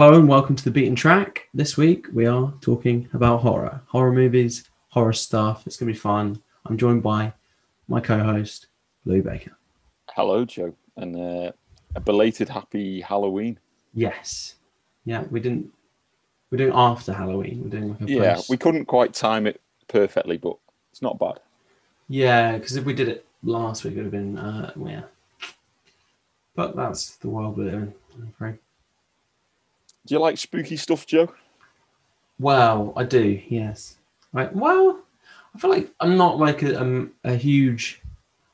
Hello and welcome to the Beaten Track. This week we are talking about horror, horror movies, horror stuff. It's going to be fun. I'm joined by my co host, Lou Baker. Hello, Joe, and uh, a belated happy Halloween. Yes. Yeah, we didn't. We're doing after Halloween. We're doing like a Yeah, post- we couldn't quite time it perfectly, but it's not bad. Yeah, because if we did it last week, it would have been uh, yeah. But that's the world we're in. I'm afraid. Do you like spooky stuff, Joe? Well, I do. Yes. Right. Well, I feel like I'm not like a, um, a huge.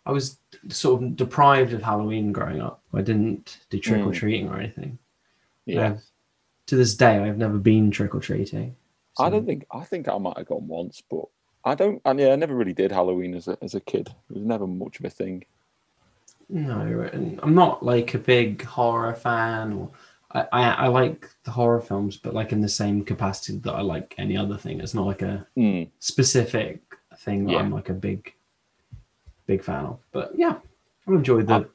I was sort of deprived of Halloween growing up. I didn't do trick or treating or anything. Yeah, I've- to this day, I've never been trick or treating. I don't think I think I might have gone once, but I don't. And yeah, I never really did Halloween as a as a kid. It was never much of a thing. No, and I'm not like a big horror fan, or I, I I like the horror films, but like in the same capacity that I like any other thing. It's not like a Mm. specific thing that Yeah. I'm like a big, big fan of. But yeah, I enjoyed the.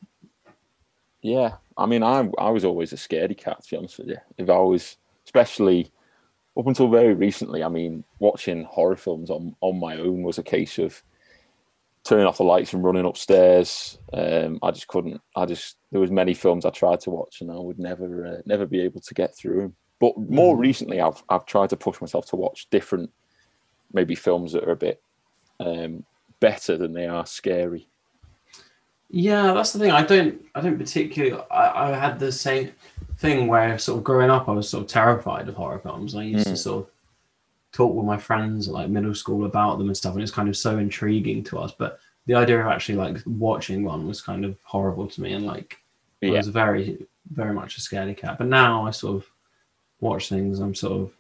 Yeah, I mean, I I was always a scaredy cat. To be honest with you, if I was, especially up until very recently, I mean, watching horror films on on my own was a case of turning off the lights and running upstairs. Um, I just couldn't. I just there was many films I tried to watch and I would never uh, never be able to get through them. But more Mm. recently, I've I've tried to push myself to watch different, maybe films that are a bit um, better than they are scary. Yeah, that's the thing. I don't. I don't particularly. I, I had the same thing where sort of growing up, I was sort of terrified of horror films. I used to Mm. sort of talk with my friends at like middle school about them and stuff, and it's kind of so intriguing to us. But the idea of actually like watching one was kind of horrible to me, and like I was very, very much a scaredy cat. But now I sort of watch things. I'm sort of.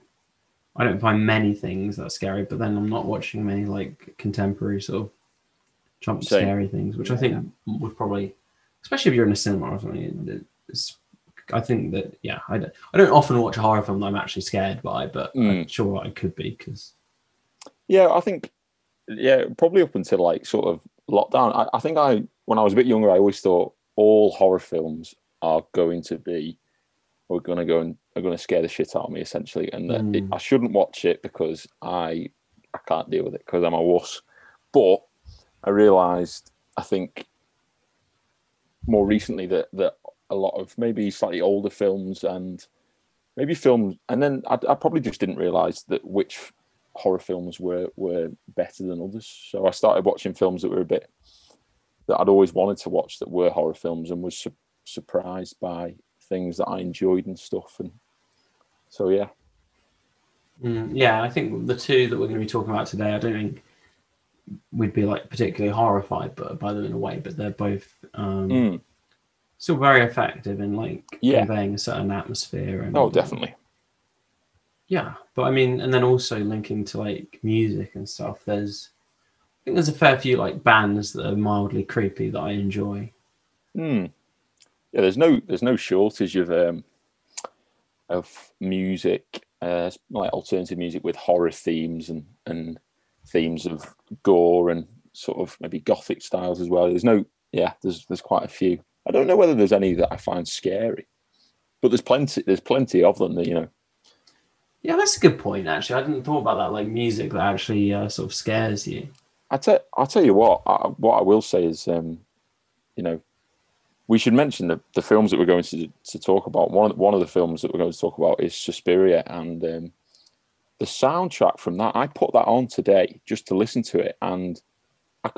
I don't find many things that are scary, but then I'm not watching many like contemporary sort of jump Same. scary things, which I Yeah. think would probably, especially if you're in a cinema or something. It's, I think that yeah, I don't, I don't often watch a horror film that I'm actually scared by, but I'm Mm. sure I could be because Yeah, I think yeah, probably up until like sort of lockdown. I, I think I when I was a bit younger, I always thought all horror films are going to be are going to go and are going to scare the shit out of me essentially, and that it, Mm. I shouldn't watch it because I I can't deal with it because I'm a wuss. But I realised I think more recently that that a lot of maybe slightly older films and maybe films, and then I, I probably just didn't realise that which horror films were were better than others. So I started watching films that were a bit that I'd always wanted to watch that were horror films, and was su- surprised by things that I enjoyed and stuff. And so yeah, Mm, yeah, I think the two that we're going to be talking about today, I don't think we'd be like particularly horrified by, by them in a way, but they're both um, Mm. Still very effective in like Yeah. conveying a certain atmosphere. And, oh definitely, Yeah, but I mean, and then also linking to like music and stuff. There's, I think there's a fair few like bands that are mildly creepy that I enjoy. Mm. yeah. There's no there's no shortage of um of music, uh, like alternative music with horror themes and and themes of gore and sort of maybe gothic styles as well. There's no yeah, there's there's quite a few. I don't know whether there's any that I find scary, but there's plenty there's plenty of them that you know. Yeah, that's a good point. Actually, I didn't thought about that. Like music that actually uh, sort of scares you. I tell I tell you what, I, what I will say is, um, you know, we should mention the, the films that we're going to to talk about. One of the, one of the films that we're going to talk about is Suspiria, and um, the soundtrack from that. I put that on today just to listen to it, and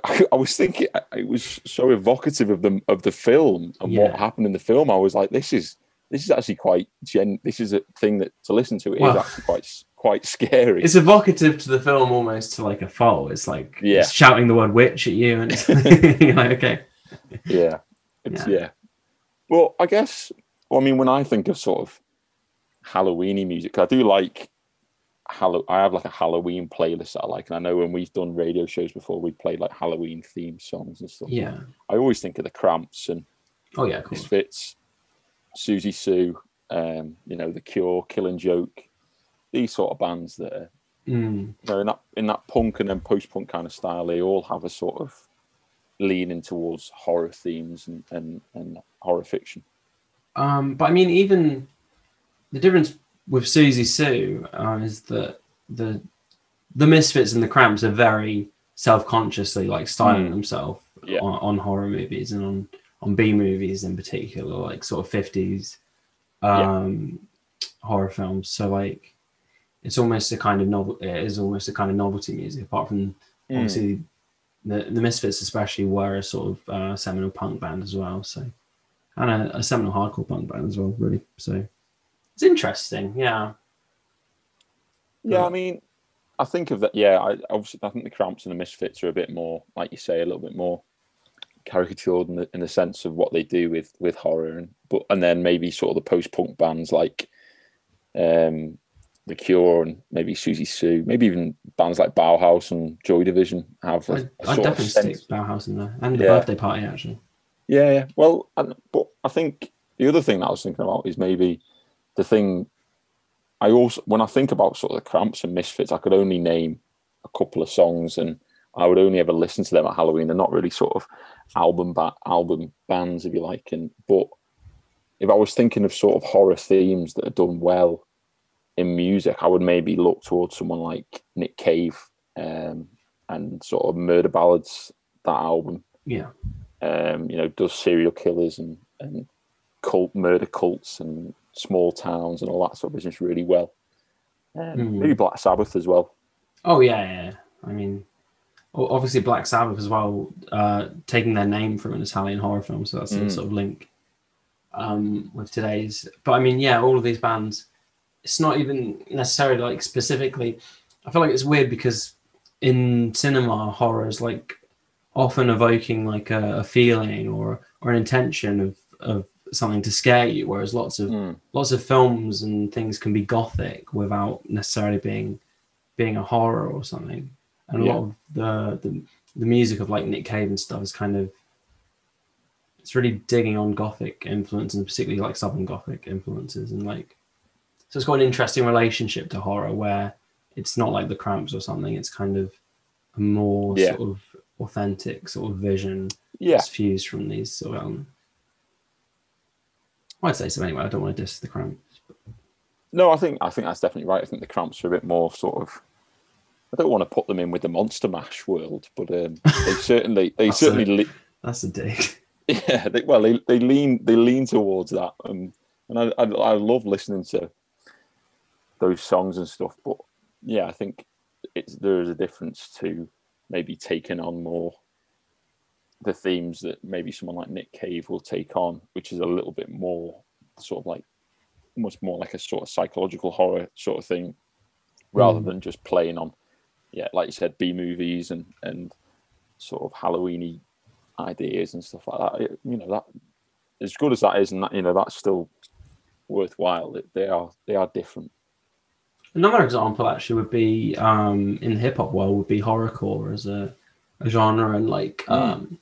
I, I was thinking it was so evocative of the of the film and what happened in the film. I was like, this is this is actually quite gen. This is a thing that to listen to. It is actually quite quite scary. It's evocative to the film almost to like a fault. It's like Yeah. it's shouting the word witch at you, and it's like, okay, yeah it's Yeah. yeah. well i guess well, i mean when i think of sort of halloweeny music i do like Hallow- i have like a halloween playlist that i like and i know when we've done radio shows before we've played like halloween themed songs and stuff yeah, i always think of the cramps and oh yeah, cool. misfits Siouxsie Sioux um you know the cure killing joke these sort of bands that are Mm. you know, in that in that punk and then post-punk kind of style, they all have a sort of leaning towards horror themes and and, and horror fiction. Um, but I mean, even the difference with Siouxsie Sioux uh, is that the the Misfits and the Cramps are very self-consciously like styling Mm. themselves Yeah. on, on horror movies and on on B movies in particular, like sort of fifties um, horror films. So like, it's almost a kind of novel. It is almost a kind of novelty music. Apart from Mm. obviously, the the Misfits especially were a sort of uh, seminal punk band as well. So and a, a seminal hardcore punk band as well, really. So it's interesting. Yeah. Yeah, I mean, I think of that. Yeah, I obviously I think the Cramps and the Misfits are a bit more, like you say, a little bit more caricatured in the, in the sense of what they do with with horror, and but and then maybe sort of the post punk bands like um the Cure and maybe Siouxsie Sioux, maybe even bands like Bauhaus and Joy Division have a, I, a sort of definitely stick Bauhaus in there and the Yeah. birthday party actually. Yeah, yeah. Well, and, but I think the other thing that I was thinking about is maybe the thing. I also, when I think about sort of the Cramps and Misfits, I could only name a couple of songs, and I would only ever listen to them at Halloween. They're not really sort of album ba- album bands, if you like. And but if I was thinking of sort of horror themes that are done well in music, I would maybe look towards someone like Nick Cave um, and sort of Murder Ballads. That album Yeah. um, you know, does serial killers and, and cult murder cults and small towns and all that sort of business really well. Um, Mhm. Maybe Black Sabbath as well. Oh yeah, yeah. I mean, obviously Black Sabbath as well, uh, taking their name from an Italian horror film, so that's a Mm. sort of link um, with today's. But I mean, yeah, all of these bands. It's not even necessarily like specifically. I feel like it's weird because in cinema, horror is like often evoking like a, a feeling or or an intention of of something to scare you, whereas lots of Mm. lots of films and things can be gothic without necessarily being being a horror or something. And a Yeah. lot of the, the the music of like Nick Cave and stuff is kind of it's really digging on gothic influence and particularly like southern gothic influences and like so it's got an interesting relationship to horror where it's not like the cramps or something it's kind of a more Yeah. sort of authentic sort of vision Yeah, that's fused from these sort of elements. I'd say so anyway. I don't want to diss the cramps. no, I think I think that's definitely right. I think the Cramps are a bit more sort of. I don't want to put them in with the Monster Mash world, but um, they certainly they That's certainly le- That's a dig. yeah they, well they, they lean they lean towards that um, and I, I I love listening to those songs and stuff but yeah I think it's there is a difference to maybe taking on more the themes that maybe someone like Nick Cave will take on which is a little bit more sort of like almost more like a sort of psychological horror sort of thing rather Mm. than just playing on yeah like you said B movies and and sort of Halloweeny ideas and stuff like that. It- you know that as good as that is, and that you know that's still worthwhile. It, they are they are different. Another example actually would be um, in the hip hop world would be horrorcore as a, a genre, and like Mm. um,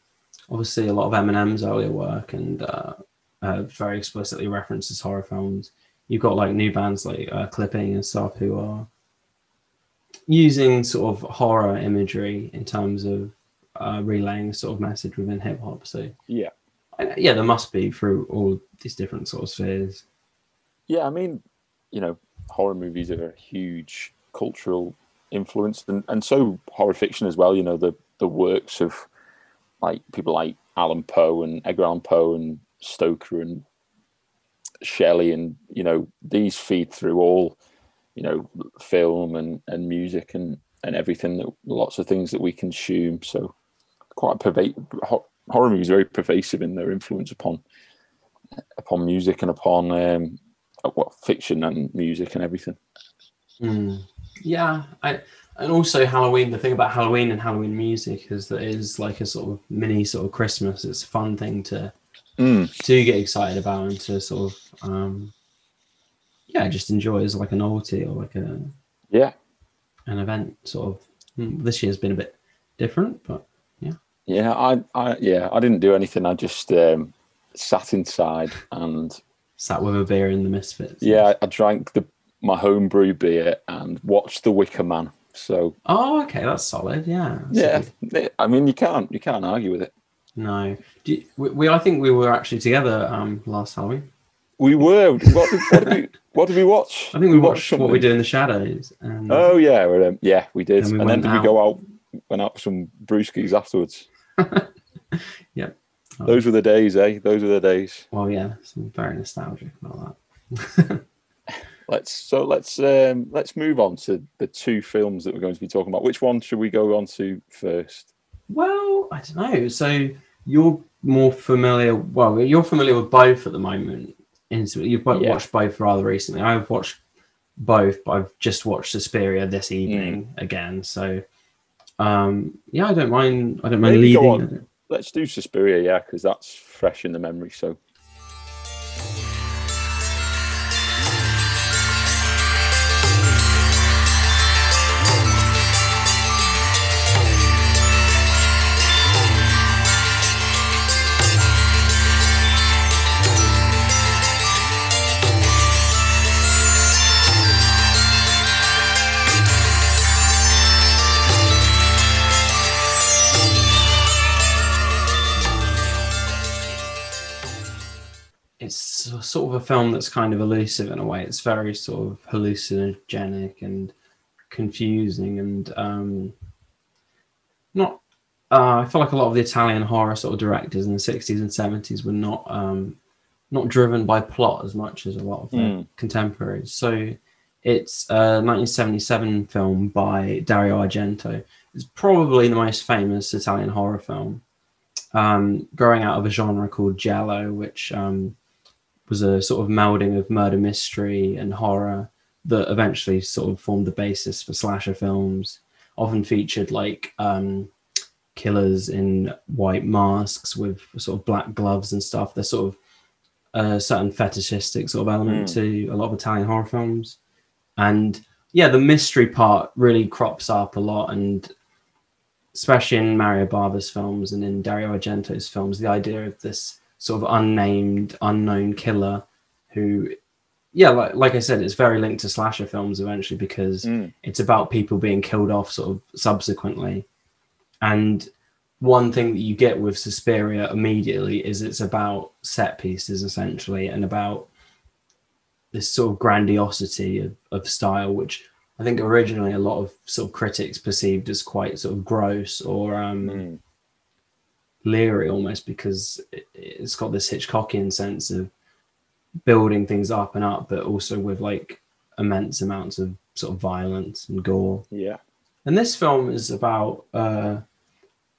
obviously a lot of Eminem's earlier work and uh, uh, very explicitly references horror films. You've got like new bands like uh, Clipping and stuff who are using sort of horror imagery in terms of uh, relaying sort of message within hip hop. So Yeah, yeah, there must be through all these different sort of spheres. yeah. I mean, you know, horror movies are a huge cultural influence, and and so horror fiction as well. You know, the the works of like people like Alan Poe and Edgar Allan Poe and Stoker and Shelley, and you know, these feed through all you know film and and music and and everything that lots of things that we consume so quite a pervasive horror movies very pervasive in their influence upon upon music and upon um what fiction and music and everything Mm. Yeah, I and also Halloween. The thing about Halloween and Halloween music is that it is like a sort of mini sort of Christmas. It's a fun thing to to get excited about and to sort of um, yeah, just enjoy as like a novelty or like a yeah an event. Sort of Mm, this year's been a bit different, but yeah i i yeah i didn't do anything i just um sat inside and sat with a beer in the Misfits. yeah i drank the my homebrew beer and watched the wicker man so Oh, okay, that's solid. Yeah. that's yeah i mean you can't you can't argue with it No. Do you, we, we I think we were actually together um last Halloween. We were. What did, what did, we, what did we watch? I think we, watched, What We Do in the Shadows. And Oh yeah, um, yeah, we did. Then we and then did we go out? Went out for some brewskis afterwards. Yep. Oh. Those were the days, eh? Those were the days. well, yeah, some very nostalgic about that. Let's so let's um, let's move on to the two films that we're going to be talking about. Which one should we go on to first? Well, I don't know. So you're more familiar. Well, you're familiar with both at the moment. You've both Yeah. watched both rather recently. I've watched both, but I've just watched Suspiria this evening Mm. again. So, um, yeah, I don't mind. I don't mind Maybe leading. on. with it. Let's do Suspiria, yeah, because that's fresh in the memory. So sort of a film that's kind of elusive in a way. It's very sort of hallucinogenic and confusing and um, not. Uh, I feel like a lot of the Italian horror sort of directors in the '60s and '70s were not um, not driven by plot as much as a lot of their Mm. contemporaries. So it's a 1977 film by Dario Argento. It's probably the most famous Italian horror film, um, growing out of a genre called Giallo, which um, was a sort of melding of murder mystery and horror that eventually sort of formed the basis for slasher films. Often featured like um, killers in white masks with sort of black gloves and stuff. There's sort of a certain fetishistic sort of element to a lot of Italian horror films. And yeah, the mystery part really crops up a lot, and especially in Mario Bava's films and in Dario Argento's films, the idea of this sort of unnamed, unknown killer who, yeah, like, like I said, it's very linked to slasher films eventually because Mm. it's about people being killed off sort of subsequently. And one thing that you get with Suspiria immediately is it's about set pieces essentially and about this sort of grandiosity of, of style, which I think originally a lot of sort of critics perceived as quite sort of gross or um, Mm. Leery almost because it, it's got this Hitchcockian sense of building things up and up, but also with like immense amounts of sort of violence and gore. yeah, And this film is about uh,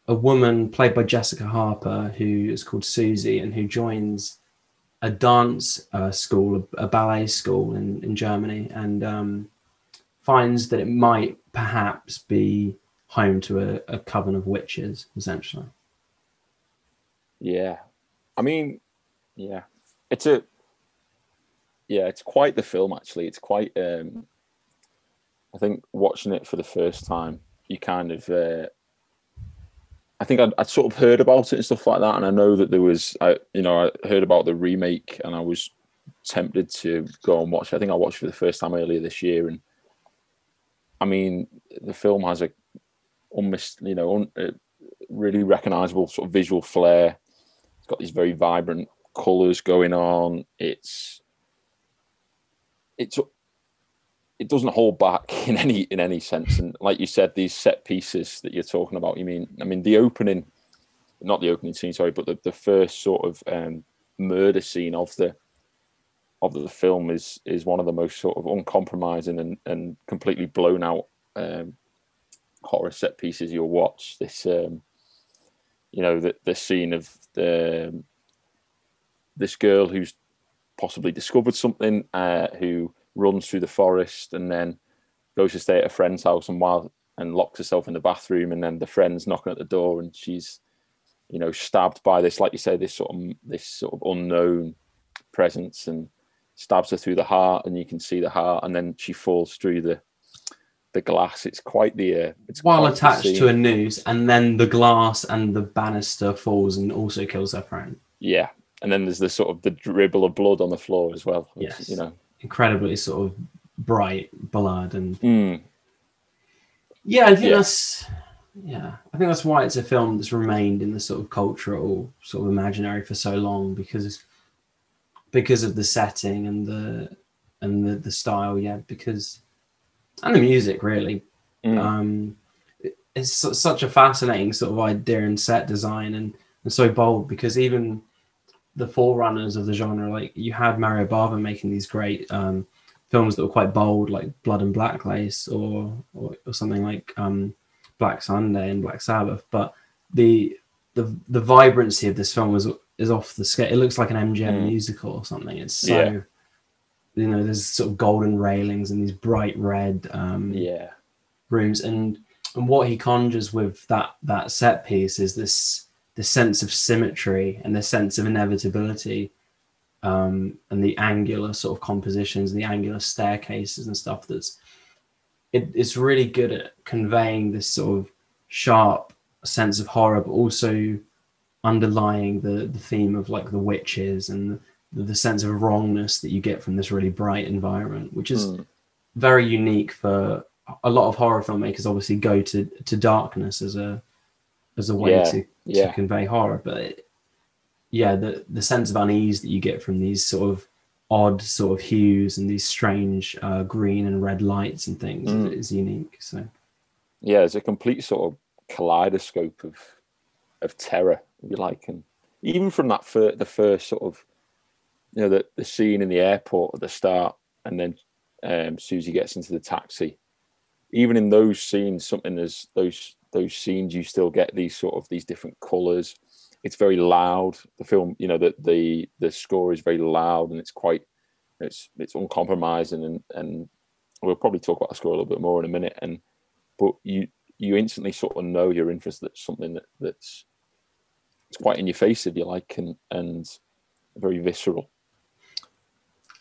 a woman played by Jessica Harper who is called Susie and who joins a dance uh, school, a, a ballet school in, in Germany, and um, finds that it might perhaps be home to a, a coven of witches, essentially. Yeah. I mean, yeah, it's a yeah, it's quite the film actually. It's quite. um I think watching it for the first time, you kind of. Uh, I think I'd, I'd sort of heard about it and stuff like that, and I know that there was, I you know, I heard about the remake, and I was tempted to go and watch. it. I think I watched it for the first time earlier this year, and I mean, the film has a almost, you know, un, really recognizable sort of visual flair. Got these very vibrant colors going on. It's it's it doesn't hold back in any in any sense. And like you said, these set pieces that you're talking about, you mean I mean the opening, not the opening scene, sorry, but the, the first sort of um, murder scene of the of the film is is one of the most sort of uncompromising and, and completely blown out um, horror set pieces you'll watch. This um, you know the the scene of the this girl who's possibly discovered something uh, who runs through the forest and then goes to stay at a friend's house and while and locks herself in the bathroom and then the friend's knocking at the door and she's you know stabbed by this like you say this sort of this sort of unknown presence and stabs her through the heart and you can see the heart and then she falls through the the glass it's quite the uh, it's While attached to a noose, and then the glass and the banister falls and also kills her friend. yeah and then there's the sort of the dribble of blood on the floor as well which, Yes. you know Incredibly sort of bright blood and Mm, Yeah, I think Yeah. that's yeah. I think that's why it's a film that's remained in the sort of cultural sort of imaginary for so long because because of the setting and the and the, the style yeah because and the music really Mm. um it's such a fascinating sort of idea and set design and, and so bold because even the forerunners of the genre like you had mario bava making these great um films that were quite bold like blood and black lace or or, or something like um black sunday and black sabbath but the the the vibrancy of this film is is off the scale it looks like an mgm Mm. musical or something it's so Yeah. You know there's sort of golden railings and these bright red um Yeah. rooms and and what he conjures with that that set piece is this this sense of symmetry and the sense of inevitability um and the angular sort of compositions the angular staircases and stuff that's it, it's really good at conveying this sort of sharp sense of horror but also underlying the the theme of like the witches and the, sense of wrongness that you get from this really bright environment which is Mm. very unique for a lot of horror filmmakers obviously go to to darkness as a as a way Yeah, to, to yeah. convey horror but it, yeah the the sense of unease that you get from these sort of odd sort of hues and these strange uh, green and red lights and things Mm. is unique so yeah, it's a complete sort of kaleidoscope of of terror, if you like, and even from that fir- the first sort of you know the the scene in the airport at the start, and then um, Susie gets into the taxi. Even in those scenes, something as those those scenes, you still get these sort of these different colors. It's very loud. The film, you know, the the the score is very loud and it's quite it's it's uncompromising and and we'll probably talk about the score a little bit more in a minute and but you you instantly sort of know you're in for something that, that's it's quite in your face if you like and and very visceral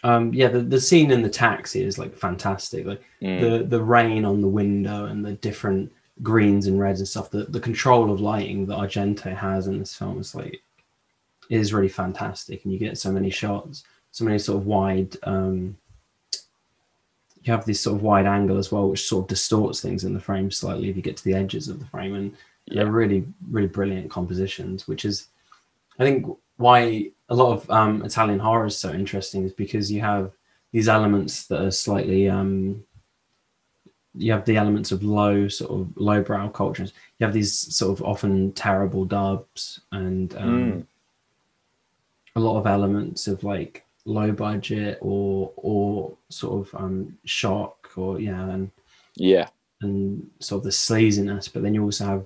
um yeah the, the scene in the taxi is like fantastic like Mm. the the rain on the window and the different greens and reds and stuff the, the control of lighting that argento has in this film is like is really fantastic and you get so many shots so many sort of wide um you have this sort of wide angle as well which sort of distorts things in the frame slightly if you get to the edges of the frame and Yeah. they're really really brilliant compositions which is i think why a lot of um italian horror is so interesting is because you have these elements that are slightly um you have the elements of low sort of lowbrow cultures you have these sort of often terrible dubs and um, Mm. a lot of elements of like low budget or or sort of um shock or yeah and yeah and sort of the sleaziness but then you also have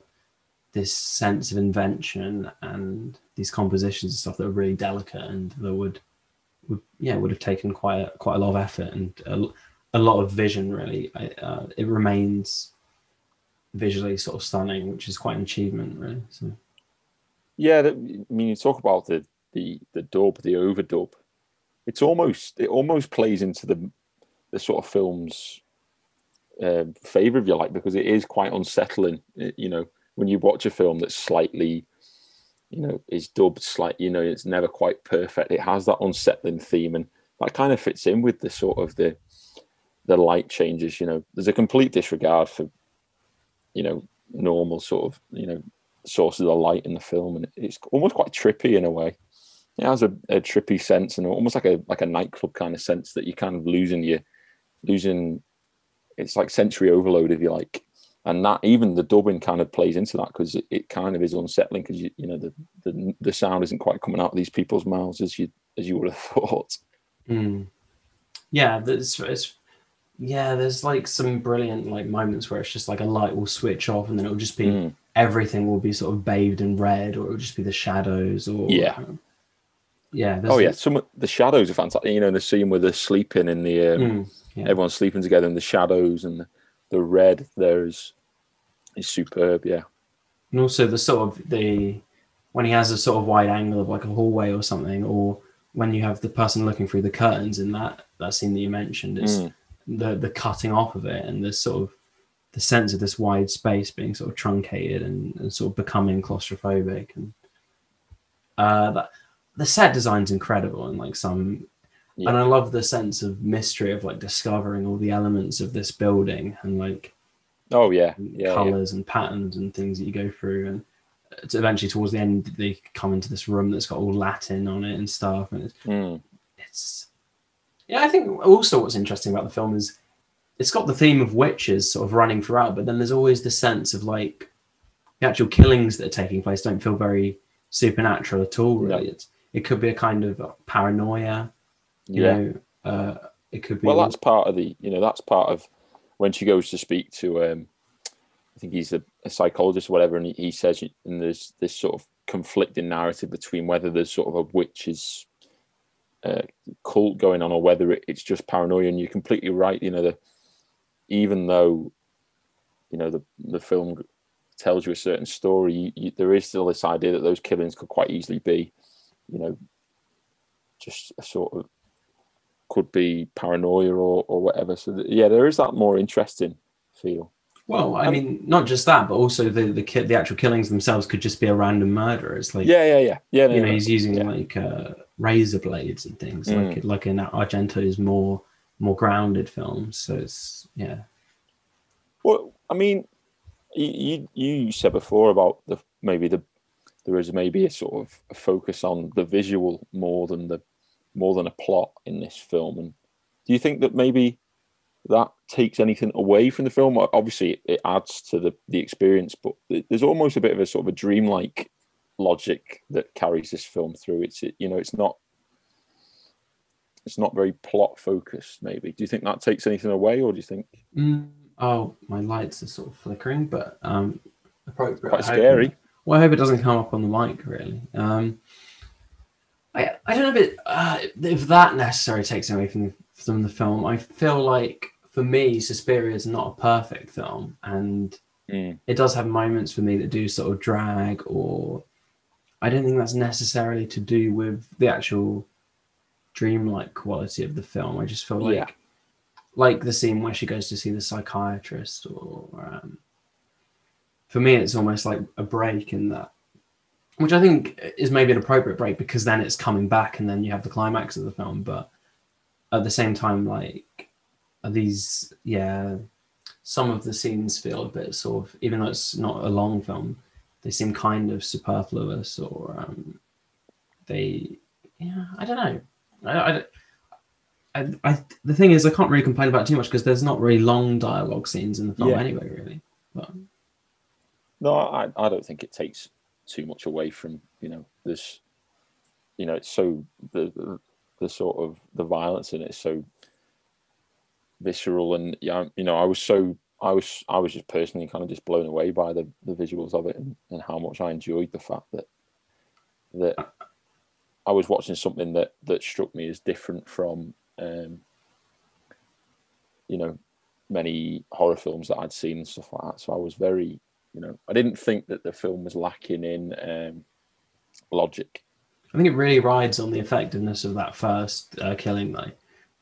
this sense of invention and these compositions and stuff that are really delicate and that would would yeah would have taken quite a, quite a lot of effort and a lot of vision really. I, uh, it remains visually sort of stunning which is quite an achievement really so. Yeah that, i mean you talk about the the the dub the overdub it's almost it almost plays into the the sort of film's uh, favor if you like because it is quite unsettling you know when you watch a film that's slightly you know is dubbed slightly you know it's never quite perfect it has that unsettling theme and that kind of fits in with the sort of the the light changes you know. There's a complete disregard for you know normal sort of you know sources of light in the film and it's almost quite trippy in a way. It has a, a trippy sense and almost like a like a nightclub kind of sense that you're kind of losing your losing it's like sensory overload if you like and that even the dubbing kind of plays into that because it, it kind of is unsettling because you you know the, the the sound isn't quite coming out of these people's mouths as you as you would have thought Mm. Yeah, there's it's yeah, there's like some brilliant like moments where it's just like a light will switch off and then it'll just be Mm. everything will be sort of bathed in red or it'll just be the shadows or Yeah. yeah. oh yeah some of the shadows are fantastic you know the scene where they're sleeping in the um, Mm, yeah. everyone's sleeping together in the shadows and the, the red there's is superb yeah and also the sort of the when he has a sort of wide angle of like a hallway or something or when you have the person looking through the curtains in that that scene that you mentioned it's Mm. the the cutting off of it and the sort of the sense of this wide space being sort of truncated and, and sort of becoming claustrophobic and uh that, the set design's incredible and like some Yeah. and i love the sense of mystery of like discovering all the elements of this building and like oh yeah yeah, yeah. colors and patterns and things that you go through and it's eventually towards the end they come into this room that's got all latin on it and stuff and it's, Mm. it's yeah. I think also what's interesting about the film is it's got the theme of witches sort of running throughout, but then there's always the sense of like the actual killings that are taking place don't feel very supernatural at all. Really, it could be a kind of paranoia. You Yeah. know, uh, it could be. Well, that's part of the, you know, that's part of when she goes to speak to, um, I think he's a, a psychologist or whatever, and he, he says, and there's this sort of conflicting narrative between whether there's sort of a witch's uh, cult going on or whether it, it's just paranoia. And you're completely right. You know, the, even though, you know, the the film tells you a certain story, you, you, there is still this idea that those killings could quite easily be, you know, just a sort of could be paranoia or, or whatever. So th- yeah, there is that more interesting feel. Well, I mean, not just that, but also the the ki- the actual killings themselves could just be a random murder. It's like Yeah, yeah, yeah, yeah. no, you know no, he's using yeah. like uh, razor blades and things Mm. like like in Argento's more more grounded films. So it's yeah, Well, I mean, you you you said before about the maybe the there is maybe a sort of a focus on the visual more than the more than a plot in this film. And do you think that maybe that takes anything away from the film? Obviously, it adds to the the experience, but there's almost a bit of a sort of a dreamlike logic that carries this film through. It's you know, it's not it's not very plot focused. Maybe. Do you think that takes anything away, or do you think Mm, oh my lights are sort of flickering, but um, appropriate. quite scary? Well, I hope it doesn't come up on the mic. Really, um, I I don't know if it, uh, if that necessarily takes away from the, from the film. I feel like for me, Suspiria is not a perfect film, and Mm. it does have moments for me that do sort of drag, or I don't think that's necessarily to do with the actual dreamlike quality of the film. I just feel like Yeah. like the scene where she goes to see the psychiatrist or um, for me it's almost like a break in that which i think is maybe an appropriate break because then it's coming back and then you have the climax of the film but at the same time like these yeah some of the scenes feel a bit sort of even though it's not a long film they seem kind of superfluous or um, they yeah i don't know I, I, I, I, the thing is, I can't really complain about it too much because there's not really long dialogue scenes in the film Yeah. anyway, really. But No, I, I don't think it takes too much away from you know this. You know, it's so the the, the sort of the violence in it is so visceral, and yeah, you know, I was so I was I was just personally kind of just blown away by the the visuals of it and, and how much I enjoyed the fact that that I was watching something that that struck me as different from um, you know many horror films that I'd seen and stuff like that. So I was very you know I didn't think that the film was lacking in um, logic. I think it really rides on the effectiveness of that first uh, killing, though,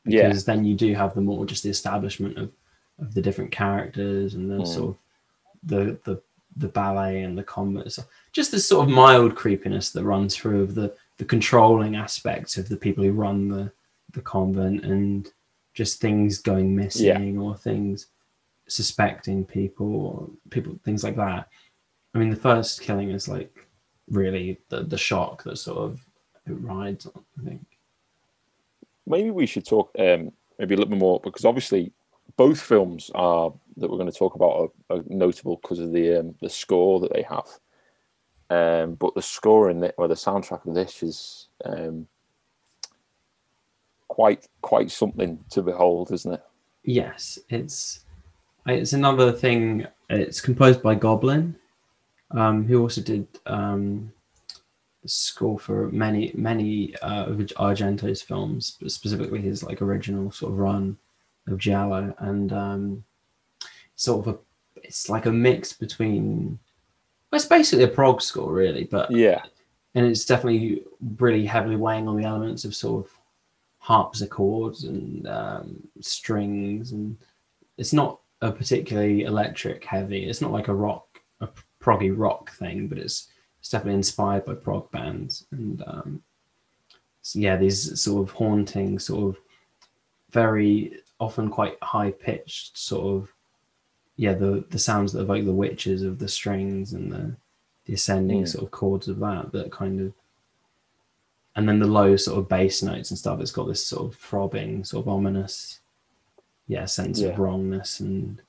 Yeah. because then you do have the more just the establishment of, of the different characters and the Mm. sort of the the the ballet and the combat. Just this sort of mild creepiness that runs through of the the controlling aspects of the people who run the the convent and just things going missing or things suspecting people or people things like that. I mean, the first killing is like really the the shock that sort of it rides on. I think. maybe we should talk um, maybe a little bit more because obviously both films are that we're going to talk about are, are notable because of the um, the score that they have. Um, but the score in it or the soundtrack of this is um, quite quite something to behold, isn't it? Yes, it's it's another thing. It's composed by Goblin, um, who also did um, the score for many many uh, of Argento's films, specifically his like original sort of run of Giallo, and um, sort of a it's like a mix between. Well, it's basically a prog score, really, but Yeah, and it's definitely really heavily weighing on the elements of sort of harpsichords and um, strings, and it's not a particularly electric heavy. It's not like a rock, a proggy rock thing, but it's it's definitely inspired by prog bands, and um, so yeah, these sort of haunting, sort of very often quite high pitched, sort of yeah, the the sounds that evoke the witches of the strings and the the ascending Mm. sort of chords of that that kind of and then the low sort of bass notes and stuff. It's got this sort of throbbing, sort of ominous, yeah, sense Yeah. of wrongness and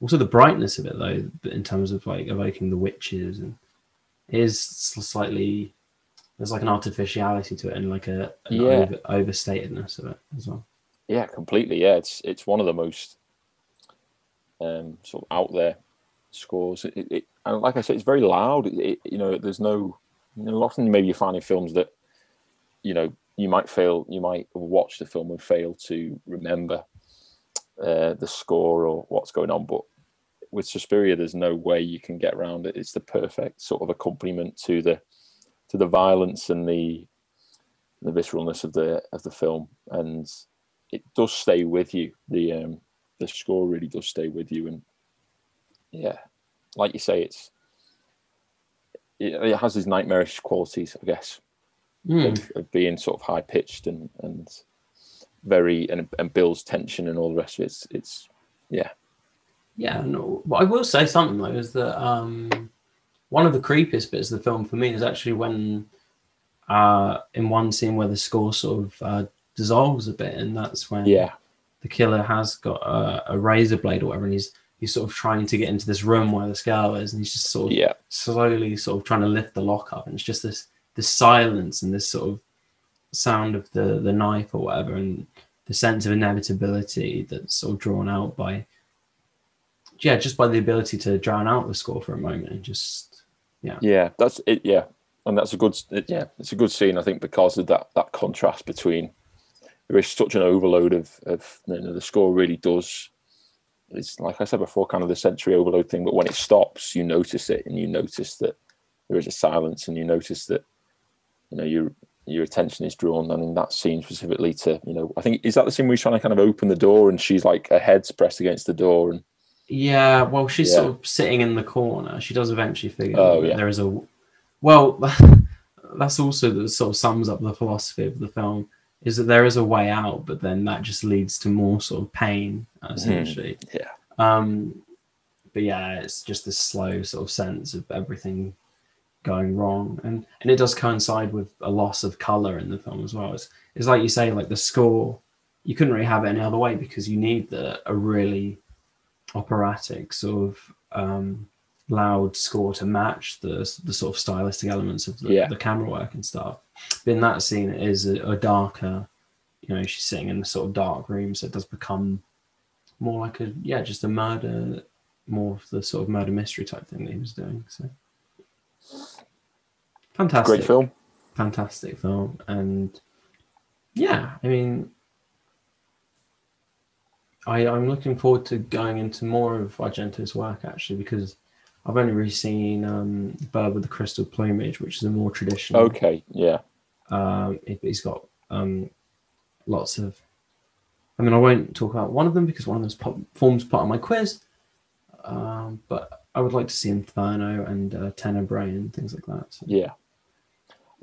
also the brightness of it though, in terms of like evoking the witches and it is slightly there's like an artificiality to it and like a an Yeah. over, overstatedness of it as well. Yeah, completely. Yeah, it's it's one of the most um, sort of out there scores. It, it, and like I said, it's very loud. It, it, you know, there's no. You know, often maybe you find in films that you know you might fail. You might watch the film and fail to remember uh, the score or what's going on. But with Suspiria, there's no way you can get around it. It's the perfect sort of accompaniment to the to the violence and the the visceralness of the of the film, and it does stay with you. The um, the score really does stay with you, and yeah, like you say, it's it, it has these nightmarish qualities, I guess, Mm. of, of being sort of high pitched and and very and, and builds tension and all the rest of it. It's, it's yeah, Yeah, no, but I will say something though is that um, one of the creepiest bits of the film for me is actually when uh, in one scene where the score sort of uh, dissolves a bit, and that's when yeah, the killer has got a, a razor blade or whatever, and he's he's sort of trying to get into this room where the skull is, and he's just sort of yeah, slowly sort of trying to lift the lock up, and it's just this this silence and this sort of sound of the the knife or whatever, and the sense of inevitability that's sort of drawn out by yeah, just by the ability to drown out the score for a moment and just yeah. Yeah, that's it. Yeah, and that's a good it, yeah, it's a good scene. I think because of that that contrast between there is such an overload of of you know, the score really does. It's like I said before, kind of the sensory overload thing. But when it stops, you notice it, and you notice that there is a silence, and you notice that you know your your attention is drawn. And in that scene specifically, to you know, I think is that the scene where he's trying to kind of open the door, and she's like her head's pressed against the door, and yeah. Well, she's Yeah. sort of sitting in the corner. She does eventually figure Oh, yeah. there is a well. that's also that sort of sums up the philosophy of the film is that there is a way out, but then that just leads to more sort of pain essentially. yeah, Um, but yeah, it's just this slow sort of sense of everything going wrong, and and it does coincide with a loss of color in the film as well. It's, it's like you say, like the score, you couldn't really have it any other way because you need the a really operatic sort of um, loud score to match the the sort of stylistic elements of the, Yeah. the camera work and stuff. But in that scene, it is a, a darker. You know, she's sitting in a sort of dark room, so it does become more like a yeah, just a murder, more of the sort of murder mystery type thing that he was doing. So fantastic, great film. fantastic film, and yeah, I mean, I I'm looking forward to going into more of Argento's work actually because I've only really seen um, Bird with the Crystal Plumage, which is a more traditional. Okay, yeah, Um, he- he's got um, lots of. I mean, I won't talk about one of them because one of them pop, forms part of my quiz. Um, but I would like to see Inferno and uh, Tenebrae and things like that. So, yeah.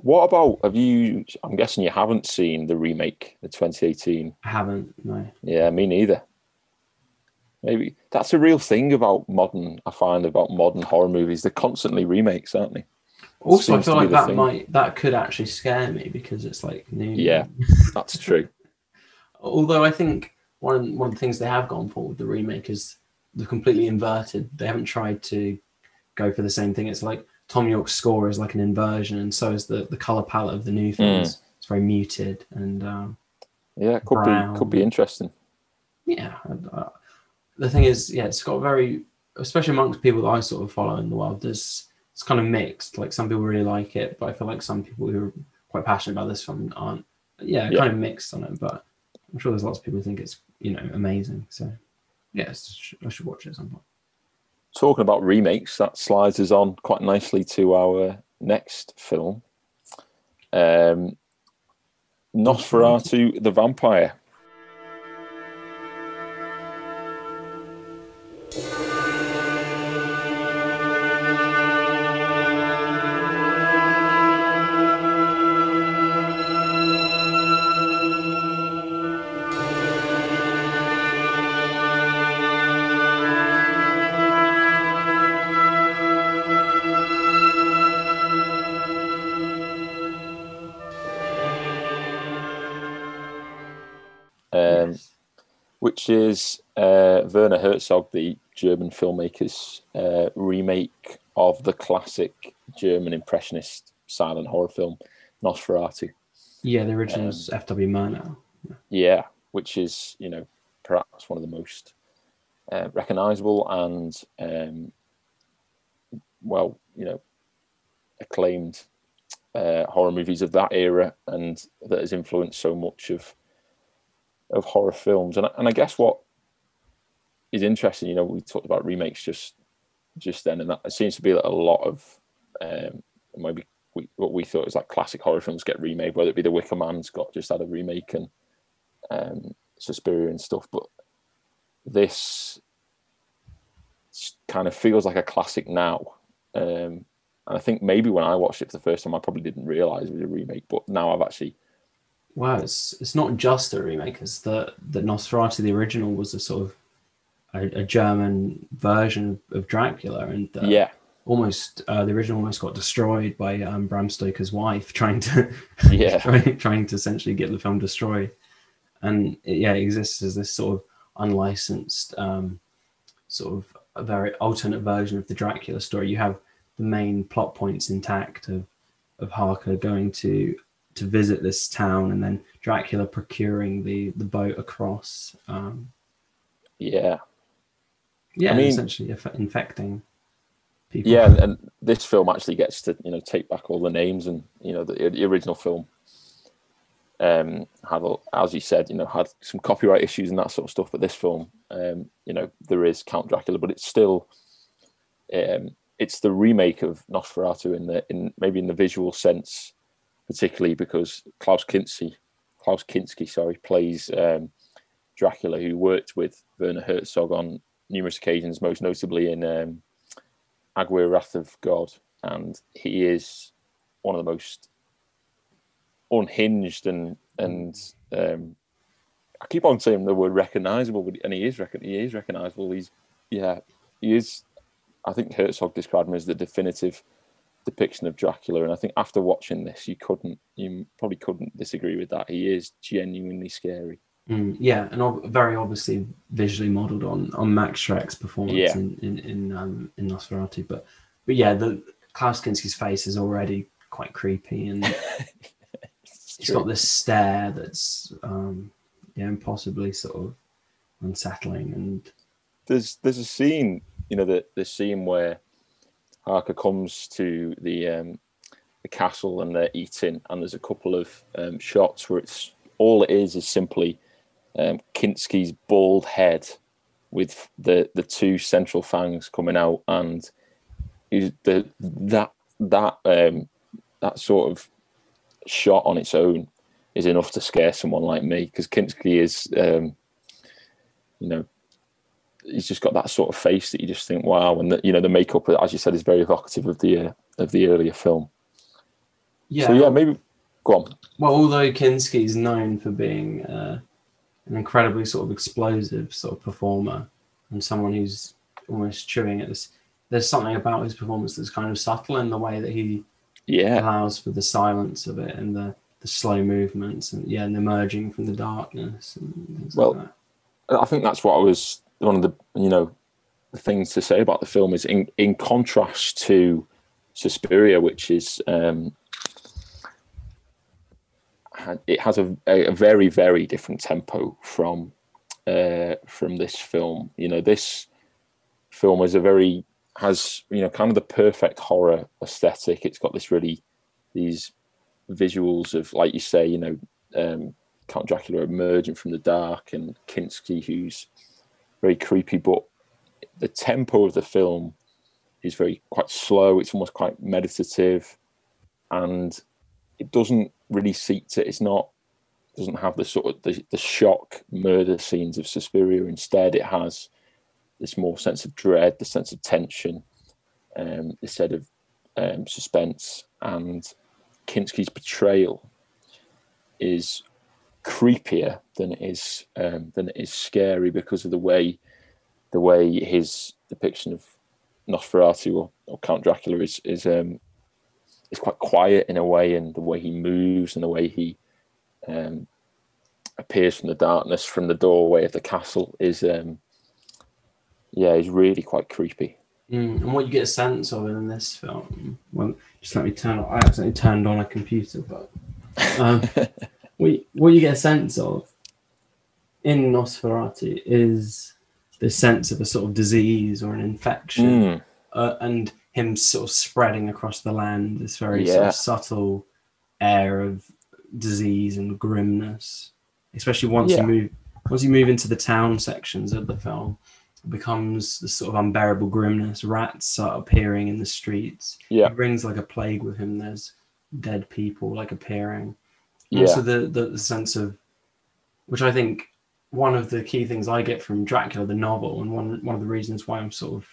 What about have you? I'm guessing you haven't seen the remake, the 2018. I haven't. No. Yeah, me neither. Maybe that's a real thing about modern. I find about modern horror movies. They're constantly remakes, aren't they? Also, I feel like that thing. might that could actually scare me because it's like new. Yeah. That's true. Although I think one one of the things they have gone for with the remake is they're completely inverted. They haven't tried to go for the same thing. It's like Thom Yorke's score is like an inversion, and so is the the color palette of the new films. It's very muted, and um, Yeah, could Brown. be could be interesting. yeah. Uh, the thing is, yeah, it's got very, especially amongst people that I sort of follow in the world. There's it's kind of mixed. Like some people really like it, but I feel like some people who are quite passionate about this film aren't. Yeah, Yeah. kind of mixed on it, but I'm sure there's lots of people who think it's you know amazing. So yes, I should watch it at some point. Talking about remakes, that slides us on quite nicely to our next film. Um, Nosferatu the Vampyre. Which is uh, Werner Herzog, the German filmmaker's uh, remake of the classic German impressionist silent horror film Nosferatu. Yeah, the original's um, F.W. Murnau. Yeah, which is you know perhaps one of the most uh, recognizable and um, well, you know, acclaimed uh, horror movies of that era, and that has influenced so much of of horror films. And and I guess what is interesting, you know, we talked about remakes just just then, and that it seems to be that a lot of um, maybe we, what we thought was like classic horror films get remade, whether it be The Wicker Man's got just had a remake and um, Suspiria and stuff, but this kind of feels like a classic now. Um, and I think maybe when I watched it for the first time, I probably didn't realize it was a remake, but now I've actually. Wow, it's it's not just a remake. It's the the Nosferatu, the original, was a sort of a, a German version of Dracula, and uh, yeah, almost uh, the original almost got destroyed by um, Bram Stoker's wife trying to yeah trying, trying to essentially get the film destroyed, and it, yeah, it exists as this sort of unlicensed um, sort of a very alternate version of the Dracula story. You have the main plot points intact of of Harker going to to visit this town and then Dracula procuring the the boat across. Um, yeah, yeah, I mean, essentially infecting people. Yeah, and this film actually gets to you know take back all the names and you know the, the original film um, had, as you said, you know, had some copyright issues and that sort of stuff. But this film, um, you know, there is Count Dracula, but it's still, um, it's the remake of Nosferatu in the in maybe in the visual sense, particularly because Klaus Kinski, Klaus Kinski, sorry, plays um, Dracula, who worked with Werner Herzog on numerous occasions, most notably in um, Aguirre Wrath of God, and he is one of the most unhinged and and um, I keep on saying the word recognizable, but and he is recon- he is recognizable. He's yeah, he is. I think Herzog described him as the definitive depiction of Dracula, and I think after watching this, you couldn't, you probably couldn't disagree with that. He is genuinely scary. Mm, yeah, and ob- very obviously visually modelled on on Max Schreck's performance yeah. in in in, um, in Nosferatu, but but yeah, the Klaus Kinski's face is already quite creepy, and it's got this stare that's um, yeah, impossibly sort of unsettling. And there's there's a scene, you know, the the scene where Harker comes to the um, the castle and they're eating, and there's a couple of um, shots where it's all it is is simply um, Kinski's bald head with the the two central fangs coming out, and the that that um, that sort of shot on its own is enough to scare someone like me because Kinski is, um, you know, he's just got that sort of face that you just think, wow, and the, you know the makeup, as you said, is very evocative of the uh, of the earlier film. Yeah. So yeah, maybe go on. Well, although Kinski is known for being uh, an incredibly sort of explosive sort of performer and someone who's almost chewing at this, there's something about his performance that's kind of subtle in the way that he yeah allows for the silence of it and the the slow movements and yeah and emerging from the darkness and things well like that. i think that's what i was one of the you know things to say about the film is in in contrast to Suspiria, which is um, it has a, a very very different tempo from uh, from this film. You know, this film is a very has you know kind of the perfect horror aesthetic. It's got this really these visuals of like you say, you know, um, Count Dracula emerging from the dark and Kinski who's very creepy, but the tempo of the film is very quite slow. It's almost quite meditative, and it doesn't really seek to. It's not doesn't have the sort of the, the shock murder scenes of Suspiria. Instead, it has this more sense of dread, the sense of tension, um, instead of um, suspense. And Kinski's portrayal is creepier than it is um, than it is scary because of the way the way his depiction of Nosferatu or, or Count Dracula is is um, is quite quiet in a way, and the way he moves and the way he um, appears from the darkness from the doorway of the castle is um yeah is really quite creepy Mm, and what you get a sense of in this film, well, just let me turn. On, I accidentally turned on a computer, but um, what, you, what you get a sense of in Nosferatu is the sense of a sort of disease or an infection, Mm, uh, and him sort of spreading across the land. This very sort of subtle air of disease and grimness, especially once Yeah. you move once you move into the town sections of the film. It becomes this sort of unbearable grimness. Rats start appearing in the streets. yeah He brings like a plague with him. There's dead people like appearing. yeah Also the, the the sense of, which I think one of the key things I get from Dracula the novel, and one one of the reasons why I'm sort of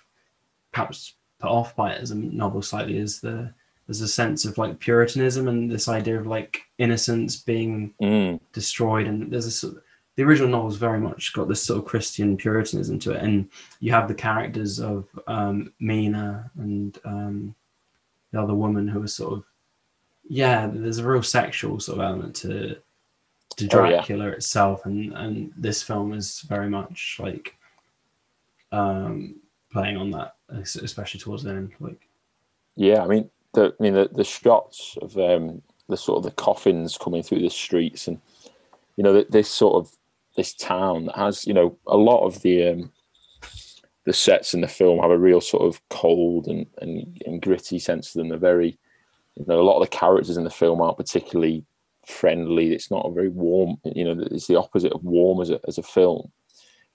perhaps put off by it as a novel slightly is the there's a sense of like puritanism and this idea of like innocence being Mm, destroyed. And there's a sort the original novel's very much got this sort of Christian puritanism to it. And you have the characters of um, Mina and um, the other woman who are sort of yeah there's a real sexual sort of element to to Oh, yeah. Dracula itself and and this film is very much like um playing on that especially towards the end like Yeah, I mean, the I mean the, the shots of um, the sort of the coffins coming through the streets, and you know this sort of this town that has you know a lot of the um, the sets in the film have a real sort of cold and, and and gritty sense to them. They're very you know a lot of the characters in the film aren't particularly friendly. It's not a very warm. You know, it's the opposite of warm as a as a film.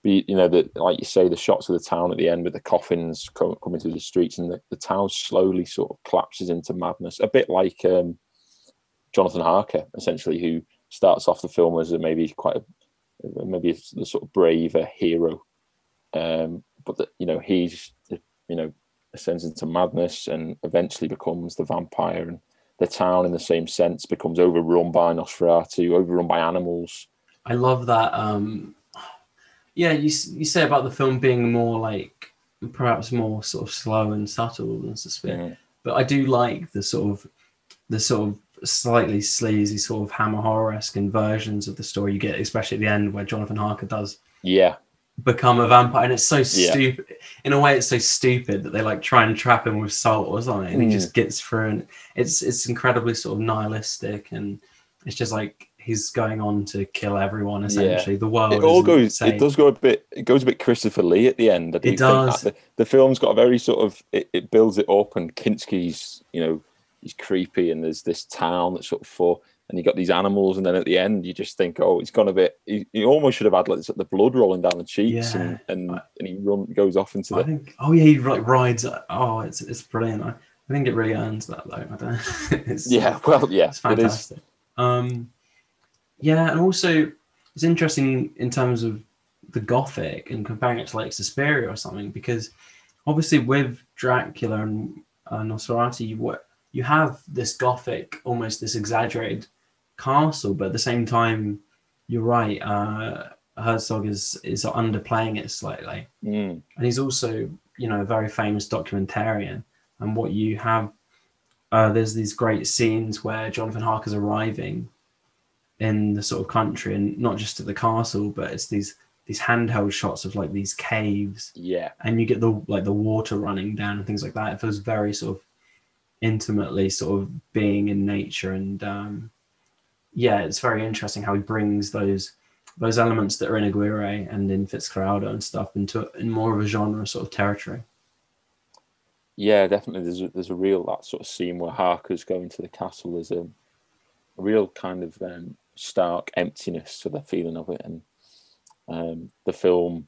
But you- know that, like you say, the shots of the town at the end with the coffins co- coming through the streets, and the, the town slowly sort of collapses into madness, a bit like um, Jonathan Harker, essentially, who starts off the film as a maybe quite a, maybe the sort of braver hero, um, but that you know he's you know ascends into madness and eventually becomes the vampire, and the town, in the same sense, becomes overrun by Nosferatu, overrun by animals. I love that. Um, yeah, you you say about the film being more like perhaps more sort of slow and subtle than Suspect, Mhm. but I do like the sort of the sort of slightly sleazy sort of Hammer horror esque inversions of the story you get, especially at the end where Jonathan Harker does Yeah, become a vampire, and it's so Yeah. stupid. In a way, it's so stupid that they like try and trap him with salt or something, and he Mm. just gets through, and it's it's incredibly sort of nihilistic, and it's just like he's going on to kill everyone essentially. The world it all goes. It does go a bit. It goes a bit Christopher Lee at the end. I It does. The, the film's got a very sort of. It, it builds it up, and Kinski's. You know, he's creepy, and there's this town that's sort of for, and you got these animals, and then at the end, you just think, oh, he's gone a bit. He, he almost should have had like the blood rolling down the cheeks, and and, I- and he run goes off into I the. think. Oh yeah, he like rides. Oh, it's it's brilliant. I, I think it really earns that though. I don't. it's, Yeah, well, yeah, it's it is. fantastic. Um, yeah, and also it's interesting in terms of the Gothic and comparing it to like Suspiria or something because obviously with Dracula and uh, Nosferatu, you what you have this Gothic, almost this exaggerated castle, but at the same time, you're right. Uh, Herzog is is underplaying it slightly. Mm, and he's also you know a very famous documentarian. And what you have uh, there's these great scenes where jonathan harker's arriving in the sort of country and not just at the castle but it's these these handheld shots of like these caves. Yeah, and you get the like the water running down and things like that. It feels very sort of intimately sort of being in nature and um yeah it's very interesting how he brings those those elements that are in Aguirre and in Fitzcarraldo and stuff into in more of a genre sort of territory. yeah, definitely. There's a, there's a real that sort of scene where Harker's going to the castle. There's a, a real kind of um, stark emptiness to the feeling of it, and um, the film,